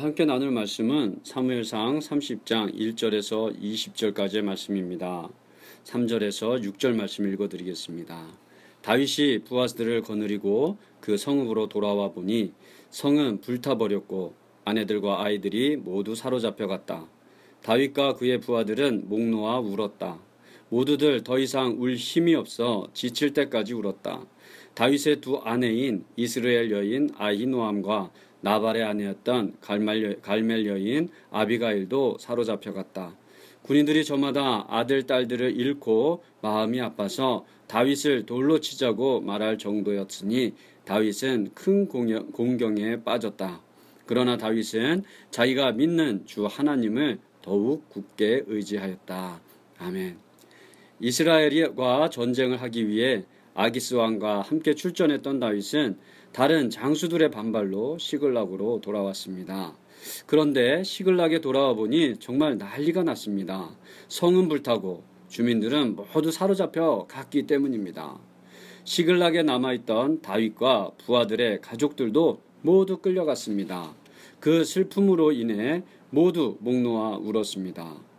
함께 나눌 말씀은 사무엘상 30장 1절에서 20절까지의 말씀입니다. 3절에서 6절 말씀 읽어드리겠습니다. 다윗이 부하들을 거느리고 그 성읍으로 돌아와 보니 성은 불타버렸고 아내들과 아이들이 모두 사로잡혀 갔다. 다윗과 그의 부하들은 목 놓아 울었다. 모두들 더 이상 울 힘이 없어 지칠 때까지 울었다. 다윗의 두 아내인 이스라엘 여인 아히노암과 나발의 아내였던 갈멜 여인 아비가일도 사로잡혀갔다. 군인들이 저마다 아들 딸들을 잃고 마음이 아파서 다윗을 돌로 치자고 말할 정도였으니 다윗은 큰 공경에 빠졌다. 그러나 다윗은 자기가 믿는 주 하나님을 더욱 굳게 의지하였다. 아멘. 이스라엘과 전쟁을 하기 위해 아기스 왕과 함께 출전했던 다윗은 다른 장수들의 반발로 시글락으로 돌아왔습니다. 그런데 시글락에 돌아와 보니 정말 난리가 났습니다. 성은 불타고 주민들은 모두 사로잡혀 갔기 때문입니다. 시글락에 남아있던 다윗과 부하들의 가족들도 모두 끌려갔습니다. 그 슬픔으로 인해 모두 목 놓아 울었습니다.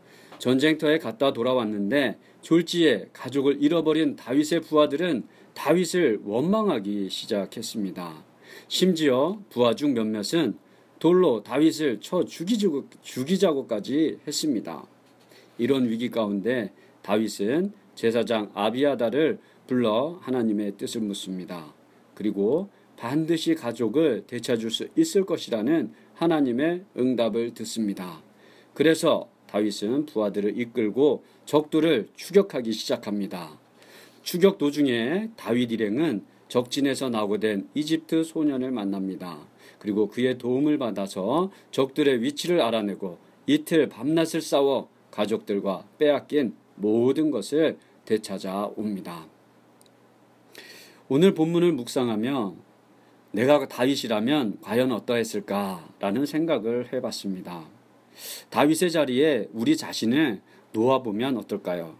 전쟁터에 갔다 돌아왔는데 졸지에 가족을 잃어버린 다윗의 부하들은 다윗을 원망하기 시작했습니다. 심지어 부하 중 몇몇은 돌로 다윗을 쳐 죽이자고, 죽이자고까지 했습니다. 이런 위기 가운데 다윗은 제사장 아비아다를 불러 하나님의 뜻을 묻습니다. 그리고 반드시 가족을 되찾을 수 있을 것이라는 하나님의 응답을 듣습니다. 그래서 다윗은 부하들을 이끌고 적들을 추격하기 시작합니다. 추격 도중에 다윗 일행은 적진에서 나고된 이집트 소년을 만납니다. 그리고 그의 도움을 받아서 적들의 위치를 알아내고 이틀 밤낮을 싸워 가족들과 빼앗긴 모든 것을 되찾아 옵니다. 오늘 본문을 묵상하며 내가 다윗이라면 과연 어떠했을까라는 생각을 해봤습니다. 다윗의 자리에 우리 자신을 놓아보면 어떨까요?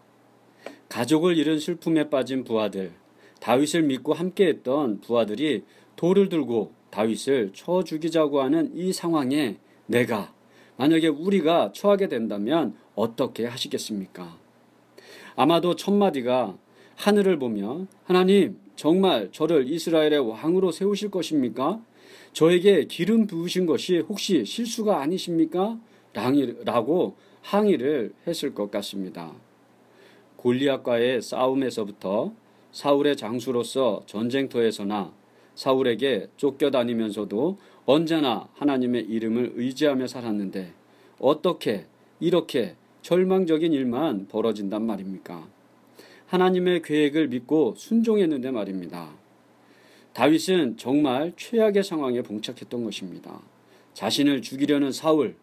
가족을 잃은 슬픔에 빠진 부하들, 다윗을 믿고 함께했던 부하들이 돌을 들고 다윗을 쳐 죽이자고 하는 이 상황에 내가 만약에 우리가 처하게 된다면 어떻게 하시겠습니까? 아마도 첫 마디가 하늘을 보며 하나님 정말 저를 이스라엘의 왕으로 세우실 것입니까? 저에게 기름 부으신 것이 혹시 실수가 아니십니까? 라고 항의를 했을 것 같습니다. 골리앗과의 싸움에서부터 사울의 장수로서 전쟁터에서나 사울에게 쫓겨다니면서도 언제나 하나님의 이름을 의지하며 살았는데 어떻게 이렇게 절망적인 일만 벌어진단 말입니까? 하나님의 계획을 믿고 순종했는데 말입니다. 다윗은 정말 최악의 상황에 봉착했던 것입니다. 자신을 죽이려는 사울,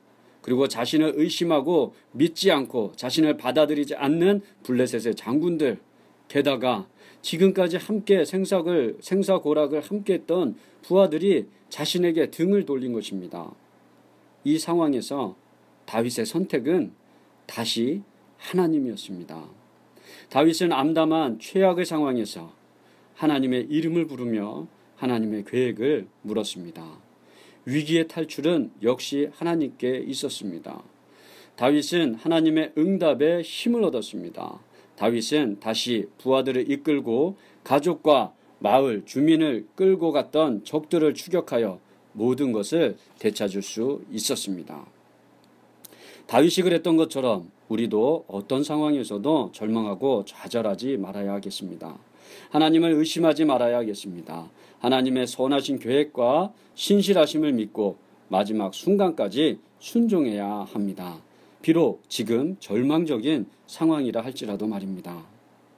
그리고 자신을 의심하고 믿지 않고 자신을 받아들이지 않는 블레셋의 장군들, 게다가 지금까지 함께 생삭을, 생사고락을 함께 했던 부하들이 자신에게 등을 돌린 것입니다. 이 상황에서 다윗의 선택은 다시 하나님이었습니다. 다윗은 암담한 최악의 상황에서 하나님의 이름을 부르며 하나님의 계획을 물었습니다. 위기의 탈출은 역시 하나님께 있었습니다. 다윗은 하나님의 응답에 힘을 얻었습니다. 다윗은 다시 부하들을 이끌고 가족과 마을 주민을 끌고 갔던 적들을 추격하여 모든 것을 되찾을 수 있었습니다. 다윗이 그랬던 것처럼 우리도 어떤 상황에서도 절망하고 좌절하지 말아야 하겠습니다. 하나님을 의심하지 말아야 하겠습니다. 하나님의 선하신 계획과 신실하심을 믿고 마지막 순간까지 순종해야 합니다. 비록 지금 절망적인 상황이라 할지라도 말입니다.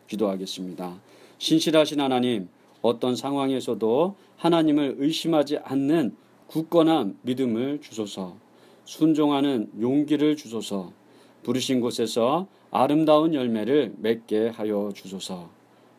기도하겠습니다. 신실하신 하나님, 어떤 상황에서도 하나님을 의심하지 않는 굳건한 믿음을 주소서, 순종하는 용기를 주소서, 부르신 곳에서 아름다운 열매를 맺게 하여 주소서,